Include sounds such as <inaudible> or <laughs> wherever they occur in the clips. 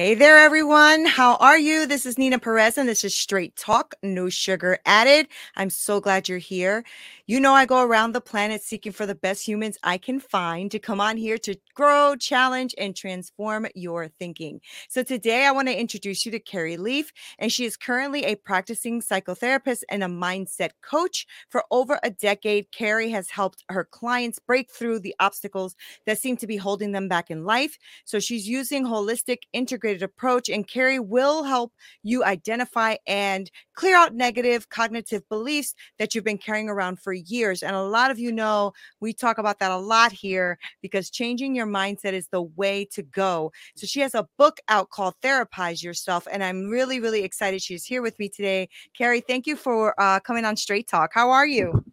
Hey there, everyone. How are you? This is Nina Perez, and this is Straight Talk, no sugar added. I'm so glad you're here. You know, I go around the planet seeking for the best humans I can find to come on here to grow, challenge, and transform your thinking. So today I want to introduce you to Carrie Leaf, and she is currently a practicing psychotherapist and a mindset coach. For over a decade, Carrie has helped her clients break through the obstacles that seem to be holding them back in life. So she's using holistic, integrated approach, and Carrie will help you identify and clear out negative cognitive beliefs that you've been carrying around for years. And a lot of you know we talk about that a lot here because changing your mindset is the way to go. So she has a book out called Therapize Yourself. And I'm really, really excited she's here with me today. Carrie, thank you for uh, coming on Straight Talk. How are you?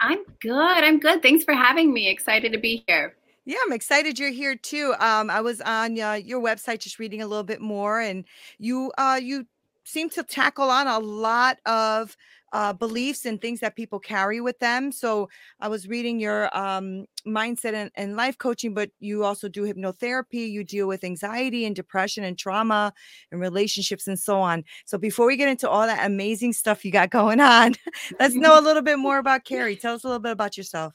I'm good. I'm good. Thanks for having me. Excited to be here. Yeah, I'm excited you're here too. Um, I was on uh, your website just reading a little bit more, and you uh, you seem to tackle on a lot of uh, beliefs and things that people carry with them. So I was reading your um, mindset and, and life coaching, but you also do hypnotherapy. You deal with anxiety and depression and trauma and relationships and so on. So before we get into all that amazing stuff you got <laughs> going on, let's know a little bit more about Carrie. Tell us a little bit about yourself.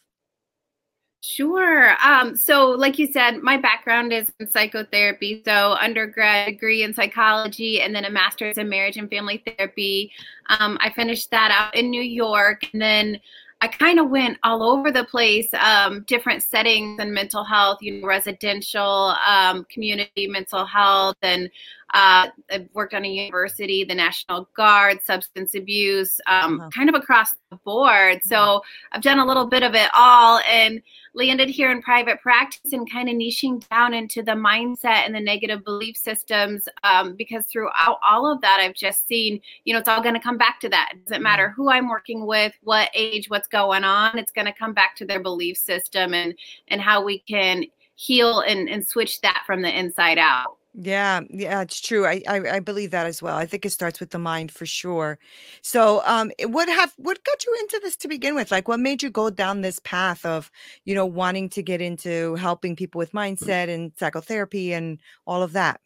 Sure. Um, so, like you said, my background is in psychotherapy. So, undergrad degree in psychology and then a master's in marriage and family therapy. Um, I finished that out in New York. And then I kind of went all over the place, um, different settings and mental health, you know, residential, um, community mental health, and uh, I worked on a university, the National Guard, substance abuse, um, uh-huh. kind of across the board. So I've done a little bit of it all and landed here in private practice and kind of niching down into the mindset and the negative belief systems um, because throughout all of that, I've just seen, you know, it's all going to come back to that. It doesn't matter who I'm working with, what age, what's going on. It's going to come back to their belief system and and how we can heal and, and switch that from the inside out. Yeah, yeah, it's true. I, I I believe that as well. I think it starts with the mind for sure. So, um, eh, what have what got you into this to begin with? Like, what made you go down this path of, you know, wanting to get into helping people with mindset and psychotherapy and all of that?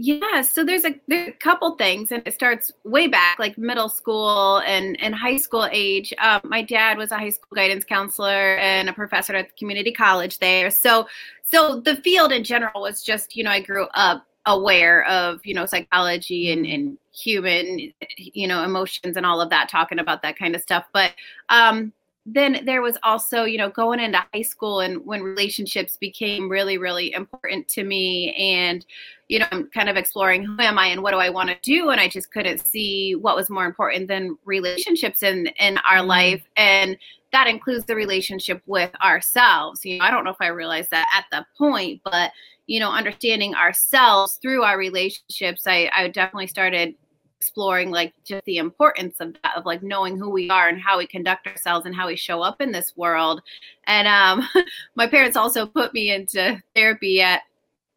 Yeah, so there's a there's a couple things, and it starts way back, like middle school and and high school age. Um, my dad was a high school guidance counselor and a professor at the community college there. So so the field in general was just you know I grew up aware of you know psychology and, and human you know emotions and all of that, talking about that kind of stuff. But um, then there was also you know going into high school and when relationships became really really important to me and you know i'm kind of exploring who am i and what do i want to do and i just couldn't see what was more important than relationships in in our mm-hmm. life and that includes the relationship with ourselves you know i don't know if i realized that at the point but you know understanding ourselves through our relationships i i definitely started exploring like just the importance of that of like knowing who we are and how we conduct ourselves and how we show up in this world. And um <laughs> my parents also put me into therapy at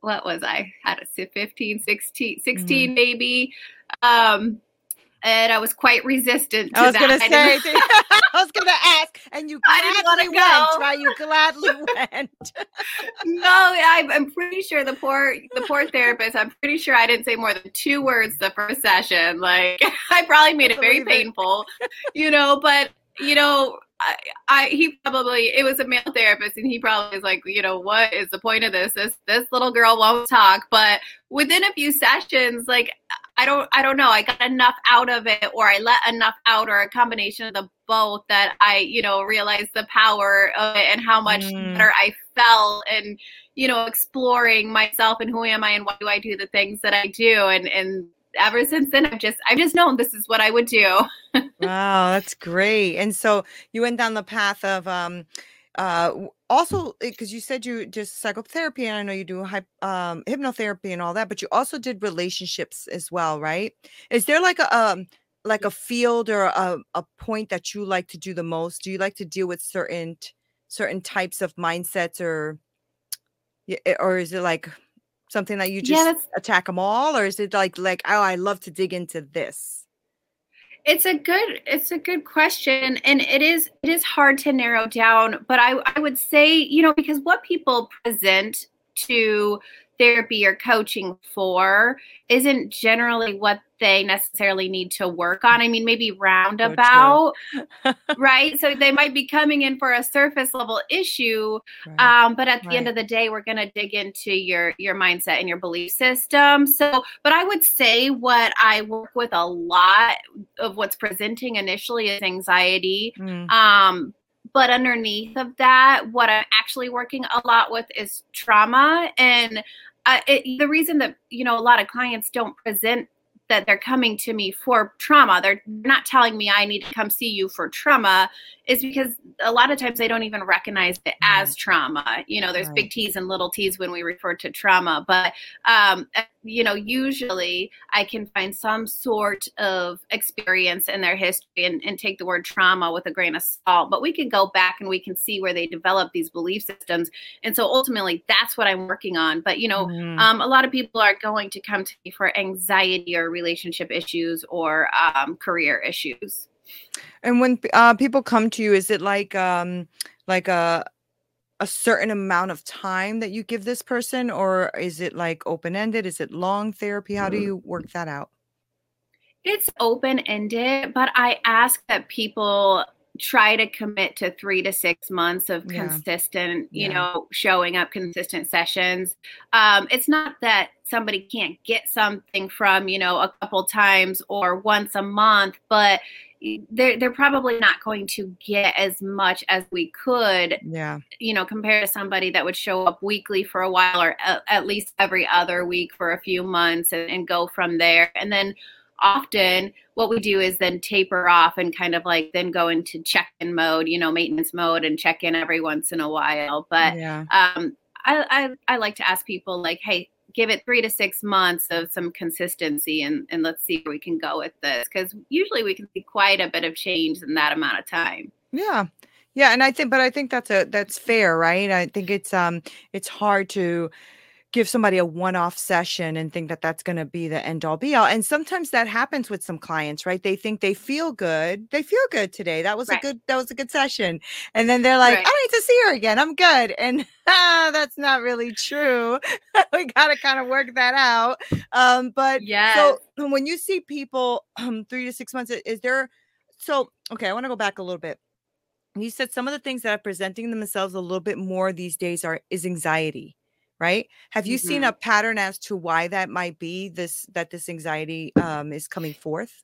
what was i? Had a 15 16 16 mm-hmm. maybe. Um and I was quite resistant. I was going to say, <laughs> I was going I didn't want to go. Right? You gladly <laughs> went. no, I, I'm pretty sure the poor the poor therapist. I'm pretty sure I didn't say more than two words the first session. Like <laughs> I probably made it very painful, you know. But you know, I, I, he probably it was a male therapist and he probably was like you know what is the point of this this this little girl won't talk but within a few sessions like i don't i don't know i got enough out of it or i let enough out or a combination of the both that i you know realized the power of it and how much mm. better i felt and you know exploring myself and who am i and why do i do the things that i do and and ever since then, I've just I've just known this is what I would do. <laughs> wow, that's great. And so you went down the path of um uh also because you said you just psychotherapy and i know you do um hypnotherapy and all that but you also did relationships as well right? Is there like a um like a field or a, a point that you like to do the most? Do you like to deal with certain certain types of mindsets or or is it like something that you just yeah, attack them all or is it like like oh i love to dig into this it's a good it's a good question and it is it is hard to narrow down but i i would say you know because what people present to therapy or coaching for isn't generally what they necessarily need to work on. I mean, maybe roundabout, so <laughs> right? So they might be coming in for a surface level issue, right. um, but at the right. end of the day, we're going to dig into your your mindset and your belief system. So, but I would say what I work with a lot of what's presenting initially is anxiety. Mm. Um, but underneath of that what i'm actually working a lot with is trauma and uh, it, the reason that you know a lot of clients don't present that they're coming to me for trauma. They're not telling me i need to come see you for trauma is because a lot of times they don't even recognize it as trauma. You know there's right. big t's and little t's when we refer to trauma but um, you know, usually I can find some sort of experience in their history and, and, take the word trauma with a grain of salt. But we can go back and we can see where they develop these belief systems. And so ultimately, that's what I'm working on. But, you know, mm-hmm. um, a lot of people are going to come to me for anxiety or relationship issues or um, career issues. And when uh, people come to you, is it like, um, like a, a certain amount of time that you give this person or is it like open ended is it long therapy how do mm. you work that out it's open ended but i ask that people try to commit to three to six months of yeah. consistent you yeah. know showing up consistent sessions um, it's not that somebody can't get something from you know a couple times or once a month but they're they're probably not going to get as much as we could. Yeah. You know, compared to somebody that would show up weekly for a while or a, at least every other week for a few months and, and go from there. And then often what we do is then taper off and kind of like then go into check-in mode, you know, maintenance mode and check in every once in a while. But yeah. um I, I, I like to ask people like, hey, give it three to six months of some consistency and, and let's see where we can go with this because usually we can see quite a bit of change in that amount of time. Yeah. Yeah and i think but i think that's a that's fair right? I think it's um it's hard to give somebody a one-off session and think that that's going to be the end all be all and sometimes that happens with some clients right they think they feel good they feel good today that was right. a good that was a good session and then they're like right. i need to see her again i'm good and ah, <laughs> that's not really true <laughs> we got to kind of work that out um but yeah so when you see people um <clears throat> three to six months is there so okay i want to go back a little bit you said some of the things that are presenting themselves a little bit more these days are is anxiety right? Have you mm-hmm. seen a pattern as to why that might be this that this anxiety um, is coming forth?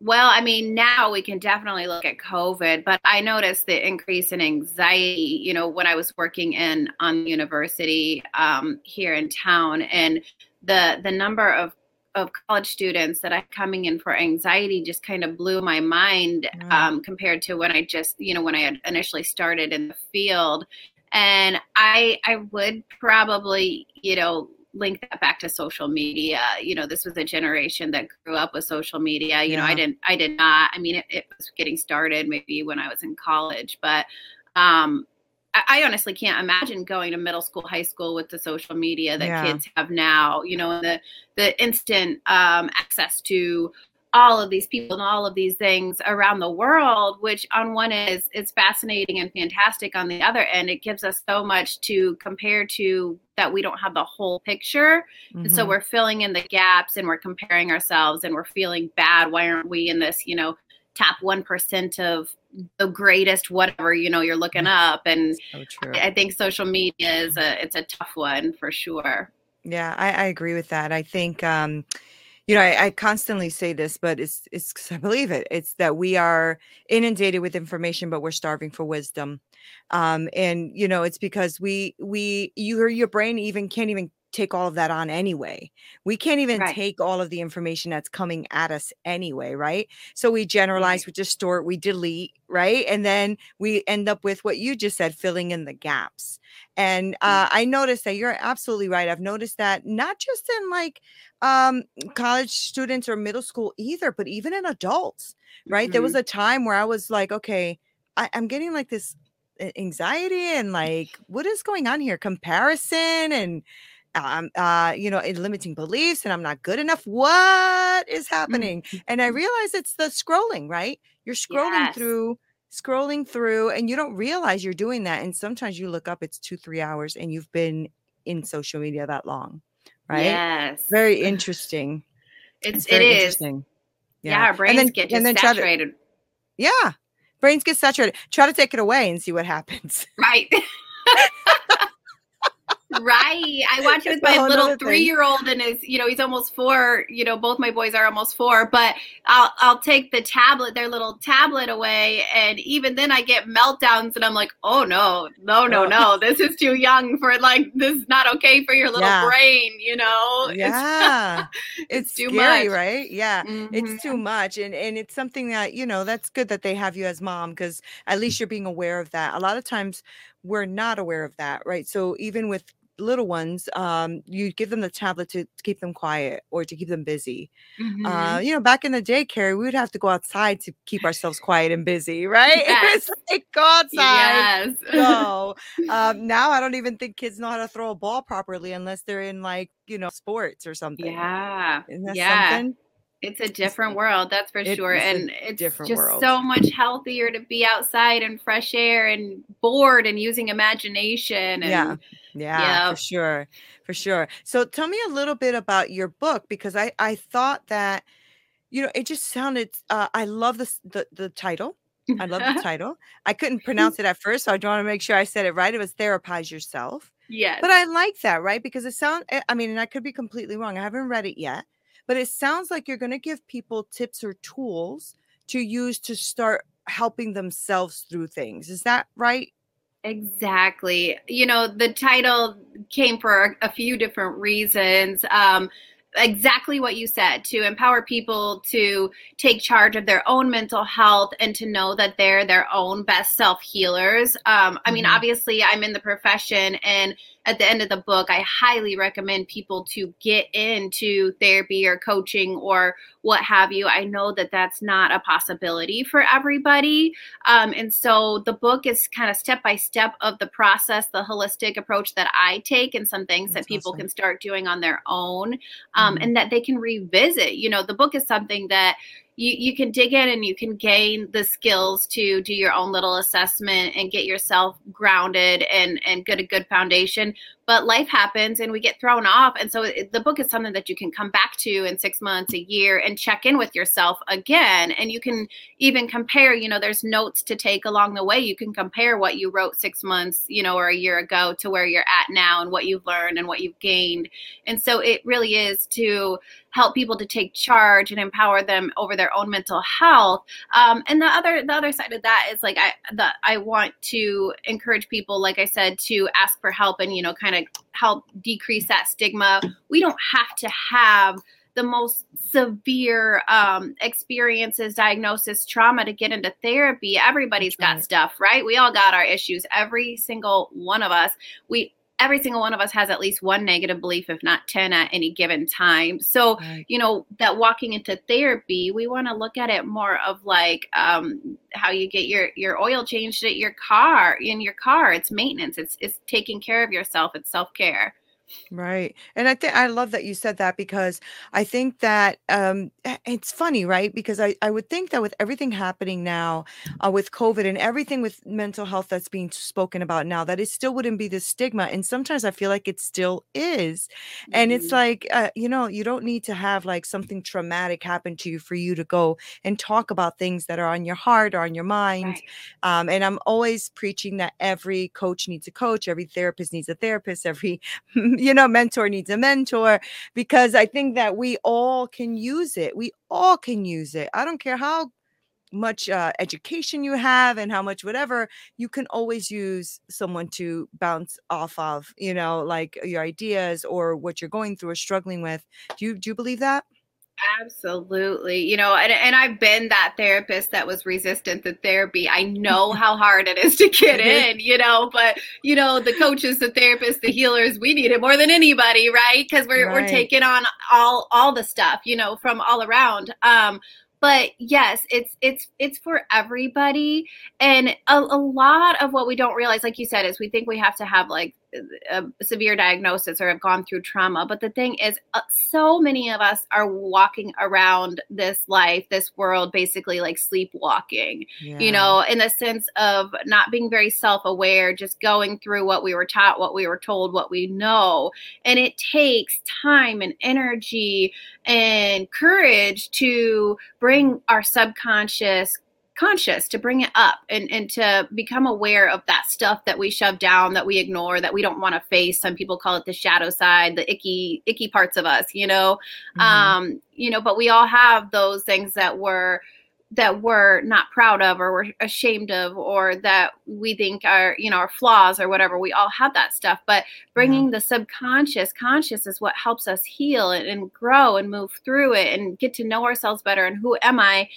Well, I mean, now we can definitely look at COVID, but I noticed the increase in anxiety, you know, when I was working in on the university um, here in town, and the the number of of college students that are coming in for anxiety just kind of blew my mind um, compared to when I just, you know, when I had initially started in the field and i i would probably you know link that back to social media you know this was a generation that grew up with social media you yeah. know i didn't i did not i mean it, it, was getting started maybe when i was in college but um I, I honestly can't imagine going to middle school high school with the social media that yeah. kids have now you know the the instant um access to all of these people and all of these things around the world which on one is is fascinating and fantastic on the other end it gives us so much to compare to that we don't have the whole picture mm-hmm. and so mm-hmm. we're filling in the gaps and we're comparing ourselves and we're feeling bad why aren't we in this you know top 1% of the greatest whatever you know you're looking mm-hmm. up and so i think social media is a it's a tough one for sure yeah i, I agree with that i think um you know, I, I, constantly say this, but it's it's I believe it. It's that we are inundated with information, but we're starving for wisdom. Um, and you know, it's because we we you your brain even can't even take all of that on anyway. We can't even right. take all of the information that's coming at us anyway, right? So we generalize, we distort, we delete, right? And then we end up with what you just said, filling in the gaps. And uh. I noticed that you're absolutely right. I've noticed that not just in like um, college students or middle school either, but even in adults, right? Mm-hmm. There was mm-hmm. a time where I was like, okay, I, I'm getting like this anxiety and like, what is going on here? Comparison and um, uh, you know, in limiting beliefs and I'm not good enough. What is happening? Mm-hmm. And I realize it's the scrolling, right? You're scrolling yes. through, scrolling through, and you don't realize you're doing that. And sometimes you look up, it's two, three hours, and you've been in social media that long, right? Yes. Very <sighs> interesting. It's, it's very it is. interesting. Yeah. yeah, our brains then, get just saturated. To, yeah. Brains get saturated. Try to take it away and see what happens. Right. <laughs> <laughs> right. I watch it with my little three year old and is, you know, he's almost four. You know, both my boys are almost four, but I'll I'll take the tablet, their little tablet away, and even then I get meltdowns and I'm like, oh no, no, no, no, this is too young for like this is not okay for your little yeah. brain, you know? Yeah. <laughs> It's, it's too scary, much. right? Yeah. Mm-hmm. It's too much. And and it's something that, you know, that's good that they have you as mom because at least you're being aware of that. A lot of times we're not aware of that, right? So even with little ones, um, you give them the tablet to, to, keep them quiet or to keep them busy. Mm-hmm. Uh, you know, back in the day, Carrie, we would have to go outside to keep ourselves quiet and busy, right? <laughs> Yes. it's like go outside. Yes. <laughs> go. Um, now I don't even think kids know how to throw a ball properly unless they're in like, you know, sports or something. Yeah. yeah. Something? It's a different world, that's for it sure. And it's just world. so much healthier to be outside and fresh air and bored and using imagination. And, yeah. Yeah, yeah, for sure. For sure. So tell me a little bit about your book because I I thought that you know, it just sounded uh, I love this the the title. I love the <laughs> title. I couldn't pronounce it at first, so I want to make sure I said it right. It was therapize yourself. Yes. But I like that, right? Because it sounds eh, I mean, and I could be completely wrong. I haven't read it yet, but it sounds like you're going to give people tips or tools to use to start helping themselves through things. Is that right? Exactly. You know, the title came for a, few different reasons. Um, exactly what you said to empower people to take charge of their own mental health and to know that they're their own best self healers. Um, I mean, mm-hmm. obviously, I'm in the profession and at the end of the book, I highly recommend people to get into therapy or coaching or what have you. I know that that's not a possibility for everybody. Um, and so the book is kind of step by step of the process, the holistic approach that I take, and some things that's that people awesome. can start doing on their own um, mm-hmm. and that they can revisit. You know, the book is something that you, you can dig in and you can gain the skills to do your own little assessment and get yourself grounded and and get a good foundation but life happens and we get thrown off. And so it, the book is something that you can come back to in six months a year and check in with yourself again. And you can even compare you know there's notes to take along the way. You can compare what you wrote six months you know or a year ago to where you're at now and what you've learned and what you've gained. And so it really is to help people to take charge and empower them over their own mental health. Um, and the other the other side of that is like I the I want to encourage people, like I said, to ask for help and you know kind of help decrease that stigma. We don't have to have the most severe um, experiences, diagnosis, trauma to get into therapy. Everybody's got right. stuff, right? We all got our issues. Every single one of us. We every single one of us has at least one negative belief, if not 10 at any given time. So, right. you know, that walking into therapy, we want to look at it more of like um, how you get your, your oil changed at your car, in your car. It's maintenance, it's, it's taking care of yourself, it's self care. Right. And I think I love that you said that because I think that um it's funny, right? Because I, I would think that with everything happening now, uh, with COVID and everything with mental health that's being spoken about now, that it still wouldn't be the stigma. And sometimes I feel like it still is. And it's Mhm. like, uh, you know, you don't need to have like something traumatic happen to you for you to go and talk about things that are on your heart or on your mind. Right. Um, and I'm always preaching that every coach needs a coach, every therapist needs a therapist, every <laughs> you know mentor needs a mentor because I think that we all can use it. We all can use it. I don't care how much uh, education you have and how much whatever you can always use someone to bounce off of you know like your ideas or what you're going through or struggling with do you do you believe that Absolutely. You know, and, and I've been that therapist that was resistant to therapy. I know <laughs> how hard it is to get in, you know, but you know, the coaches, the therapists, the healers, we need it more than anybody, right? Because we're we're taking on all all the stuff, you know, from all around. Um but yes, it's it's it's for everybody, and a, a lot of what we don't realize, like you said, is we think we have to have like a severe diagnosis or have gone through trauma. But the thing is, uh, so many of us are walking around this life, this world, basically like sleepwalking, you know, in the sense of not being very self aware, just going through what we were taught, what we were told, what we know. And it takes time and energy and courage to bring our subconscious conscious to bring it up and, and to become aware of that stuff that we shove down that we ignore that we don't want to face. Some people call it the shadow side the icky icky parts of us you know? Mhm. um you know but we all have those things that we're that we're not proud of or we're ashamed of or that we think are you know are flaws or whatever. We all have that stuff but bringing the subconscious conscious is what helps us heal and, and grow and move through it and get to know ourselves better and who am i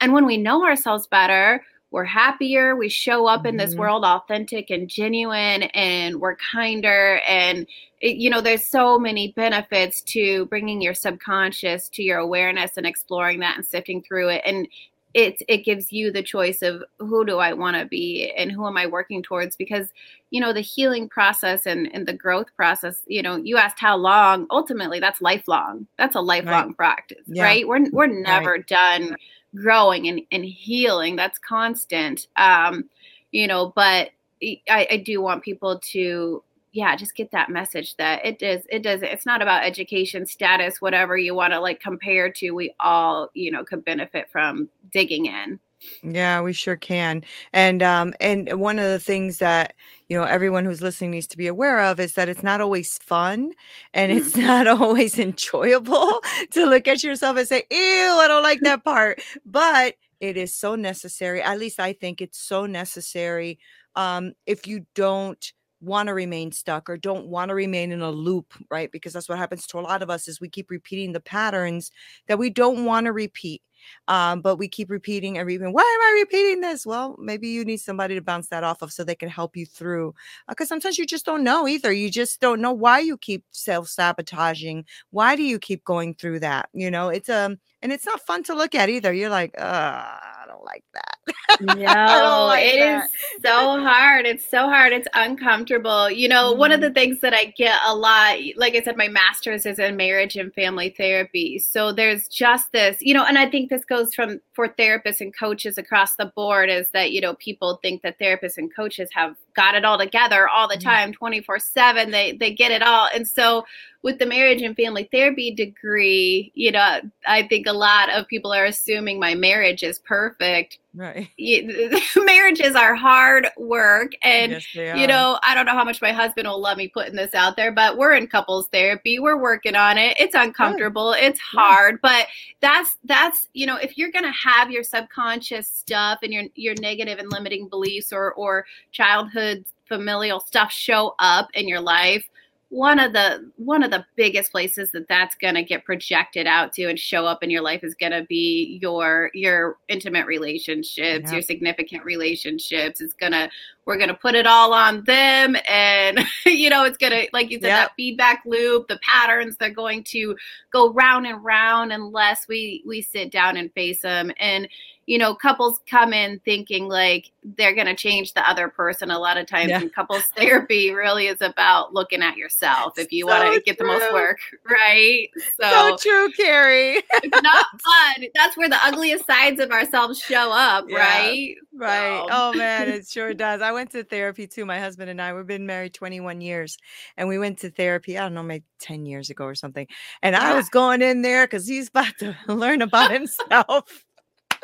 and when we know ourselves better, we're happier. We show up in this Mhm. world authentic and genuine, and we're kinder. And, it, you know, there's so many benefits to bringing your subconscious to your awareness and exploring that and sifting through it. And it, it gives you the choice of who do I want to be and who am I working towards? Because, you know, the healing process and, and the growth process, you know, you asked how long, ultimately, that's lifelong. That's a lifelong practice, Yeah. right? We're, we're never done growing and, and healing. That's constant. Um you know but I, I do want people to yeah just get that message that it does it does it's not about education status whatever you want to like compare to we all you know could benefit from digging in Yeah, we sure can. And um and one of the things that, you know, everyone who's listening needs to be aware of is that it's not always fun and it's <laughs> not always enjoyable to look at yourself and say, "Ew, I don't like that part." But it is so necessary. At least I think it's so necessary um if you don't want to remain stuck or don't want to remain in a loop, right? Because that's what happens to a lot of us is we keep repeating the patterns that we don't want to repeat um, but we keep repeating and repeating. Why am I repeating this? Well, maybe you need somebody to bounce that off of so they can help you through. Because sometimes you just don't know either. You just don't know why you keep self sabotaging. Why do you keep going through that? You know, it's um, and it's not fun to look at either. You're like, uh, don't like that. <laughs> No, like it is that. so hard. It's so hard. It's uncomfortable. You know, one of Mhm. the things that I get a lot, like I said, my master's is in marriage and family therapy. So there's just this, you know, and I think this goes from for therapists and coaches across the board is that, you know, people think that therapists and coaches have got it all together all the Mhm. time, 24/7. They they get it all. And so with the marriage and family therapy degree, you know, I think a lot of people are assuming my marriage is perfect Right. <laughs> you, <laughs> marriages are hard work and yes, you know i don't know how much my husband will love me putting this out there but we're in couples therapy we're working on it it's uncomfortable it's hard but that's that's you know if you're going to have your subconscious stuff and your your negative and limiting beliefs or or childhood familial stuff show up in your life one of the one of the biggest places that that's going to get projected out to and show up in your life is going to be your your intimate relationships Yeah. your significant relationships it's going to we're going to put it all on them and <laughs> you know it's going to like you said Yeah. that feedback loop the patterns they're going to go round and round unless we we sit down and face them and you know, couples come in thinking like they're going to change the other person a lot of times. Yeah. And couples <laughs> therapy really is about looking at yourself if you so want to get the most work, <laughs> right? So, so true, Carrie. it's not fun. That's where the ugliest sides of ourselves show up, yeah, right? Right. So. Oh, man, <laughs> it sure does. I went to therapy too. My husband and I, we've been married 21 years, and we went to therapy, I don't know, maybe 10 years ago or something. And yeah. I was going in there because he's about to learn about himself.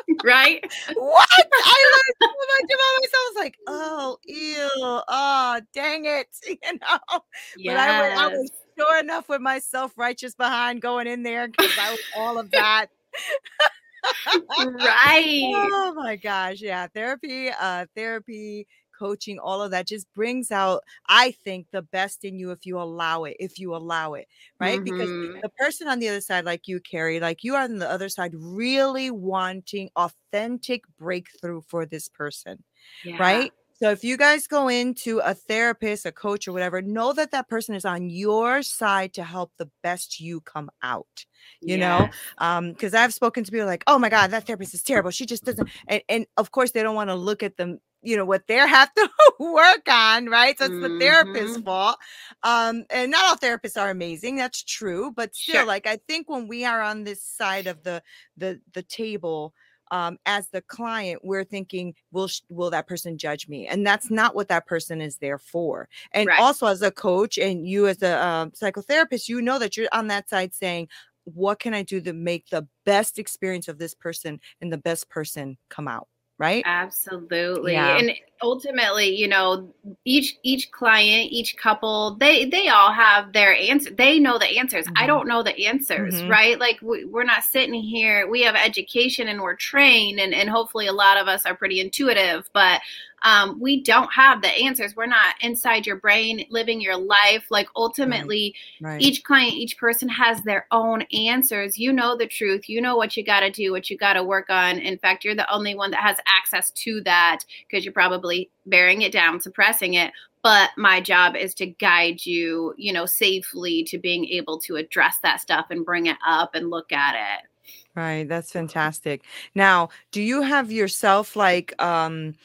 <laughs> right? What? I learned so much about myself. I was like, oh, ew, oh, dang it, <laughs> you know. Yes. But I, went, I was sure enough with my self-righteous behind going in there because I was all of that. <laughs> right. Oh my gosh. Yeah. Therapy, uh, therapy coaching, all of that just brings out, I think, the best in you if you allow it, if you allow it, right? Mm-hmm. Because the person on the other side, like you, Carrie, like you are on the other side, really wanting authentic breakthrough for this person, yeah. right? So if you guys go into a therapist, a coach, or whatever, know that that person is on your side to help the best you come out. You know, um, because I've spoken to people like, "Oh my God, that therapist is terrible. She just doesn't." And, and of course, they don't want to look at them you know what they have to <laughs> work on right so it's mm-hmm. the therapist's mm-hmm. fault um and not all therapists are amazing that's true but still sure. like i think when we are on this side of the the the table um, as the client, we're thinking, will will that person judge me? And that's not what that person is there for. And right. also, as a coach and you as a um, psychotherapist, you know that you're on that side saying, what can I do to make the best experience of this person and the best person come out? Right absolutely yeah. and ultimately you know each each client each couple they they all have their answer they know the answers mm-hmm. i don't know the answers mm-hmm. right like we, we're not sitting here we have education and we're trained and, and hopefully a lot of us are pretty intuitive but um, we don't have the answers. We're not inside your brain living your life. Like ultimately, right. Right. each client, each person has their own answers. You know the truth. You know what you got to do, what you got to work on. In fact, you're the only one that has access to that because you're probably bearing it down, suppressing it but my job is to guide you you know safely to being able to address that stuff and bring it up and look at it. Right that's fantastic. Now do you have yourself like um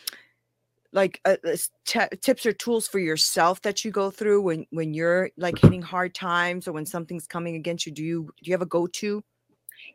like uh, t- tips or tools for yourself that you go through when when you're like hitting hard times or when something's coming against you? Do you do you have a go-to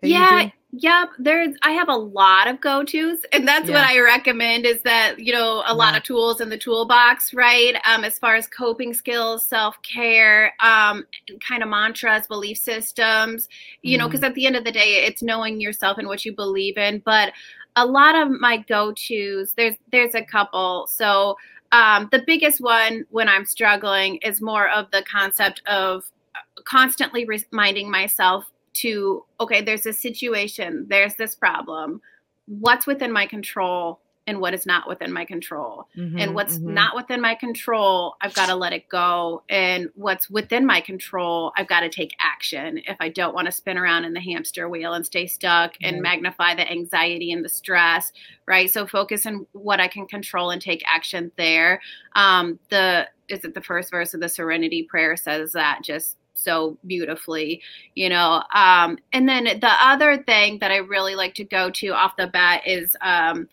yeah yep there's i have a lot of go-to's and that's yeah. what i recommend is that you know a yeah. lot of tools in the toolbox right um, as far as coping skills self-care um, kind of mantras belief systems you mm. know because at the end of the day it's knowing yourself and what you believe in but a lot of my go-to's there's there's a couple so um, the biggest one when i'm struggling is more of the concept of uh, constantly reminding myself to okay there's a situation there's this problem what's within my control and what is not within my control. Mm-hmm, and what's mm-hmm. not within my control, I've got to let it go. And what's within my control, I've got to take action if I don't want to spin around in the hamster wheel and stay stuck and magnify the anxiety and the stress, right? So focus on what I can control and take action there. Um, the is it the first verse of the serenity prayer says that just so beautifully, you know. Um, and then the other thing that I really like to go to off the bat is um,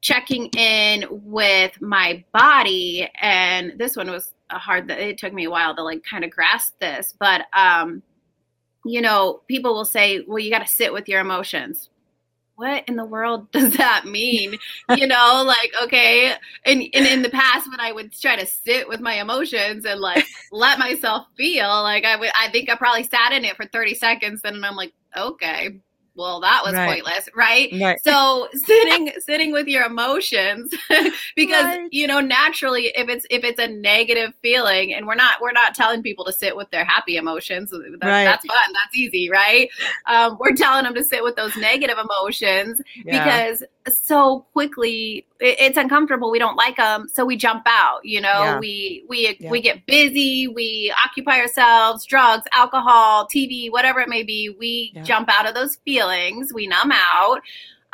checking in with my body and this one was a hard it took me a while to like kind of grasp this but um you know people will say well you got to sit with your emotions what in the world <laughs> does that mean? You know like okay and, and in the past when i would try to sit with my emotions and like <laughs> let myself feel like i would i think i probably sat in it for 30 seconds and i'm like okay well that was right. pointless right? right so <laughs> sitting sitting with your emotions <laughs> because right. you know naturally if it's if it's a negative feeling and we're not we're not telling people to sit with their happy emotions that, right. that's fun that's easy right um, we're telling them to sit with those negative emotions yeah. because so quickly it's uncomfortable we don't like them so we jump out you know yeah. we we yeah. we get busy we occupy ourselves drugs alcohol tv whatever it may be we yeah. jump out of those feelings we numb out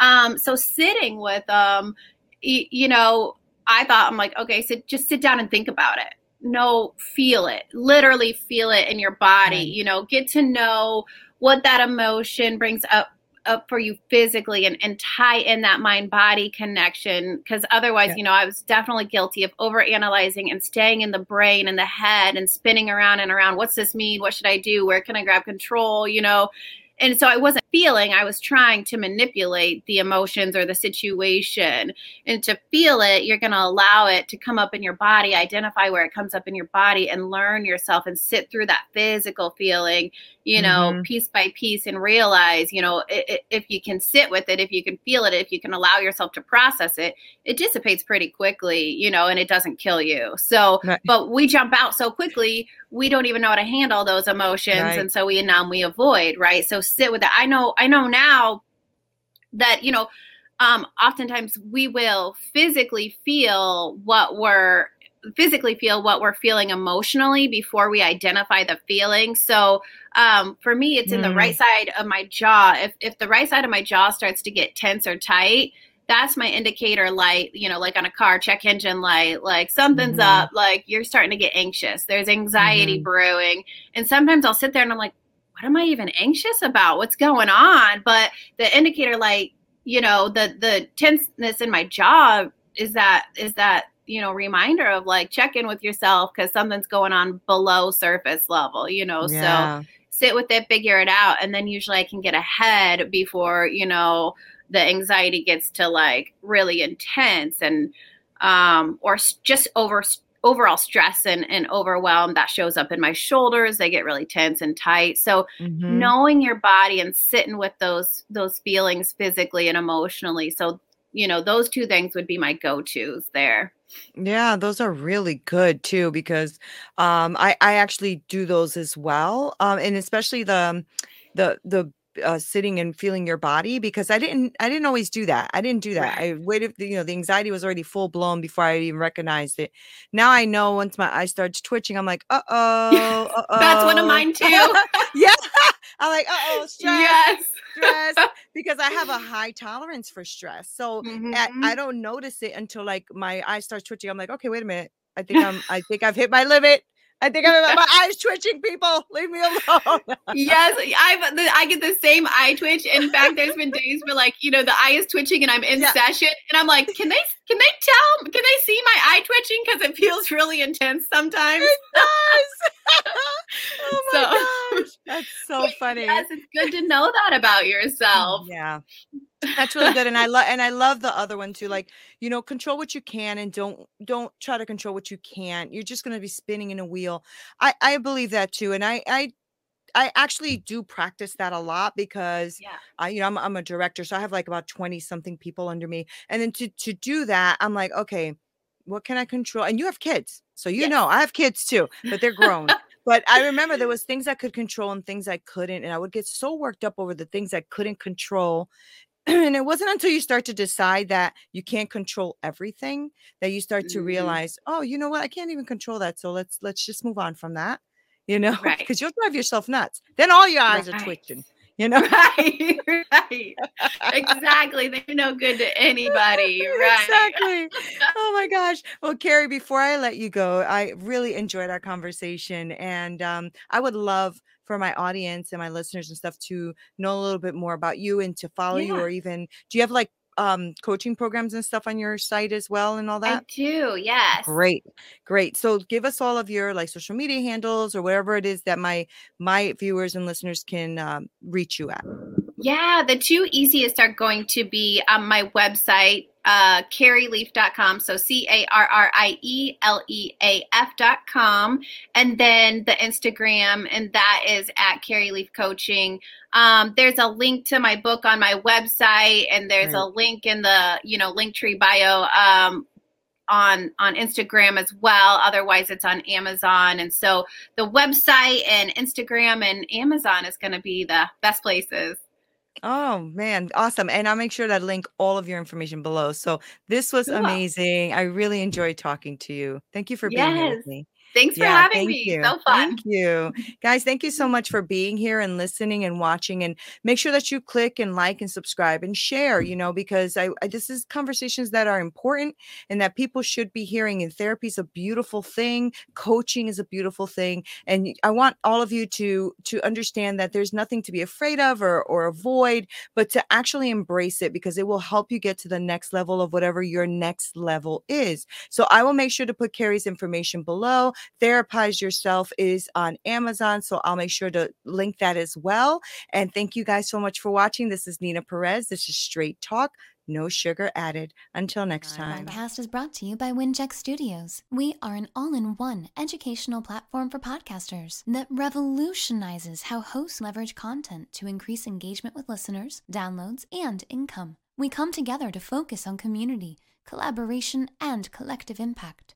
um so sitting with them y- you know i thought i'm like okay so just sit down and think about it no feel it literally feel it in your body you know get to know what that emotion brings up up for you physically and, and tie in that mind body connection because otherwise yeah. you know i was definitely guilty of over analyzing and staying in the brain and the head and spinning around and around what's this mean? What should i do? Where can i grab control? you know? And so I wasn't feeling, I was trying to manipulate the emotions or the situation. And to feel it, you're going to allow it to come up in your body, identify where it comes up in your body, and learn yourself and sit through that physical feeling, you know, mm-hmm. piece by piece, and realize, you know, if you can sit with it, if you can feel it, if you can allow yourself to process it, it dissipates pretty quickly, you know, and it doesn't kill you. So, right. but we jump out so quickly, we don't even know how to handle those emotions. Right. And so we numb, we avoid, right? So sit with it. I know, I know now that, you know, um, oftentimes we will physically feel what we're physically feel what we're feeling emotionally before we identify the feeling. So um, for me, it's in the right mm. side of my jaw. If if the right side of my jaw starts to get tense or tight, that's my indicator light, you know, like on a car, check engine light, like something's mm-hmm. up, like you're starting to get anxious. There's anxiety mm-hmm. brewing. And sometimes I'll sit there and I'm like, what am I even anxious about? What's going on? But the indicator like, you know, the the tenseness in my jaw is that is that you know reminder of like check in with yourself because something's going on below surface level you know yeah. so sit with it figure it out and then usually i can get ahead before you know the anxiety gets to like really intense and um or just over overall stress and, and overwhelm that shows up in my shoulders they get really tense and tight so mm-hmm. knowing your body and sitting with those those feelings physically and emotionally so you know those two things would be my go-to's there yeah, those are really good too because um I I actually do those as well. Um and especially the the the uh, sitting and feeling your body because I didn't I didn't always do that. I didn't do that. Right. I waited, you know, the anxiety was already full blown before I even recognized it. Now I know once my eye starts twitching, I'm like, uh oh, uh <laughs> oh. That's one of mine too. <laughs> yeah. I'm like, uh oh, stress. Yes. stress <laughs> because I have a high tolerance for stress. So mm-hmm. at, I don't notice it until like my eye starts twitching. I'm like, okay, wait a minute. I think I'm I think I've hit my limit. I think I'm my eyes twitching. People, leave me alone. <laughs> yes, I've I get the same eye twitch. In fact, there's been days where like you know the eye is twitching and I'm in yeah. session and I'm like, can they can they tell? Can they see my eye twitching because it feels really intense sometimes? It does. <laughs> oh my so, gosh, that's <laughs> so funny. Yes, it's good to know that about yourself. Yeah, that's really good and i love and i love the other one too like you know control what you can and don't don't try to control what you can't you're just going to be spinning in a wheel i i believe that too and i i I actually do practice that a lot because yeah. I, you know, I'm, I'm a director, so I have like about 20 something people under me. And then to to do that, I'm like, okay, what can I control? And you have kids. So you yes. know, I have kids too, but they're grown. <laughs> but I remember there was things I could control and things I couldn't. And I would get so worked up over the things I couldn't control <clears throat> and it wasn't until you start to decide that you can't control everything that you start to mm-hmm. realize oh you know what i can't even control that so let's let's just move on from that you know because <laughs> right. you'll drive yourself nuts then all your eyes right. are twitching you know right <laughs> right <laughs> exactly they're no good to anybody right exactly oh my gosh well carrie before i let you go i really enjoyed our conversation and um, i would love for my audience and my listeners and stuff to know a little bit more about you and to follow yeah. you or even do you have like um coaching programs and stuff on your site as well and all that? I do, yes. Great. Great. So give us all of your like social media handles or whatever it is that my my viewers and listeners can um, reach you at. Yeah, the two easiest are going to be on my website uh, carrieleaf.com. So C A R R I E L E A F.com. And then the Instagram, and that is at Carrie Leaf Coaching. Um, there's a link to my book on my website, and there's right. a link in the, you know, Linktree bio. Um, on on Instagram as well. Otherwise, it's on Amazon. And so the website and Instagram and Amazon is going to be the best places. Oh man, awesome. And I'll make sure that I link all of your information below. So this was amazing. I really enjoyed talking to you. Thank you for being here with me. Thanks for Yeah, having thank me. you. So fun. Thank you. Guys, thank you so much for being here and listening and watching. And make sure that you click and like and subscribe and share, you know, because I, I this is conversations that are important and that people should be hearing. And therapy is a beautiful thing. Coaching is a beautiful thing. And I want all of you to to understand that there's nothing to be afraid of or or avoid, but to actually embrace it because it will help you get to the next level of whatever your next level is. So I will make sure to put Carrie's information below. Therapize Yourself is on Amazon. So I'll make sure to link that as well. And thank you guys so much for watching. This is Nina Perez. This is Straight Talk, no sugar added. Until next time. podcast is brought to you by Wincheck Studios. We are an all in one educational platform for podcasters that revolutionizes how hosts leverage content to increase engagement with listeners, downloads, and income. We come together to focus on community, collaboration, and collective impact.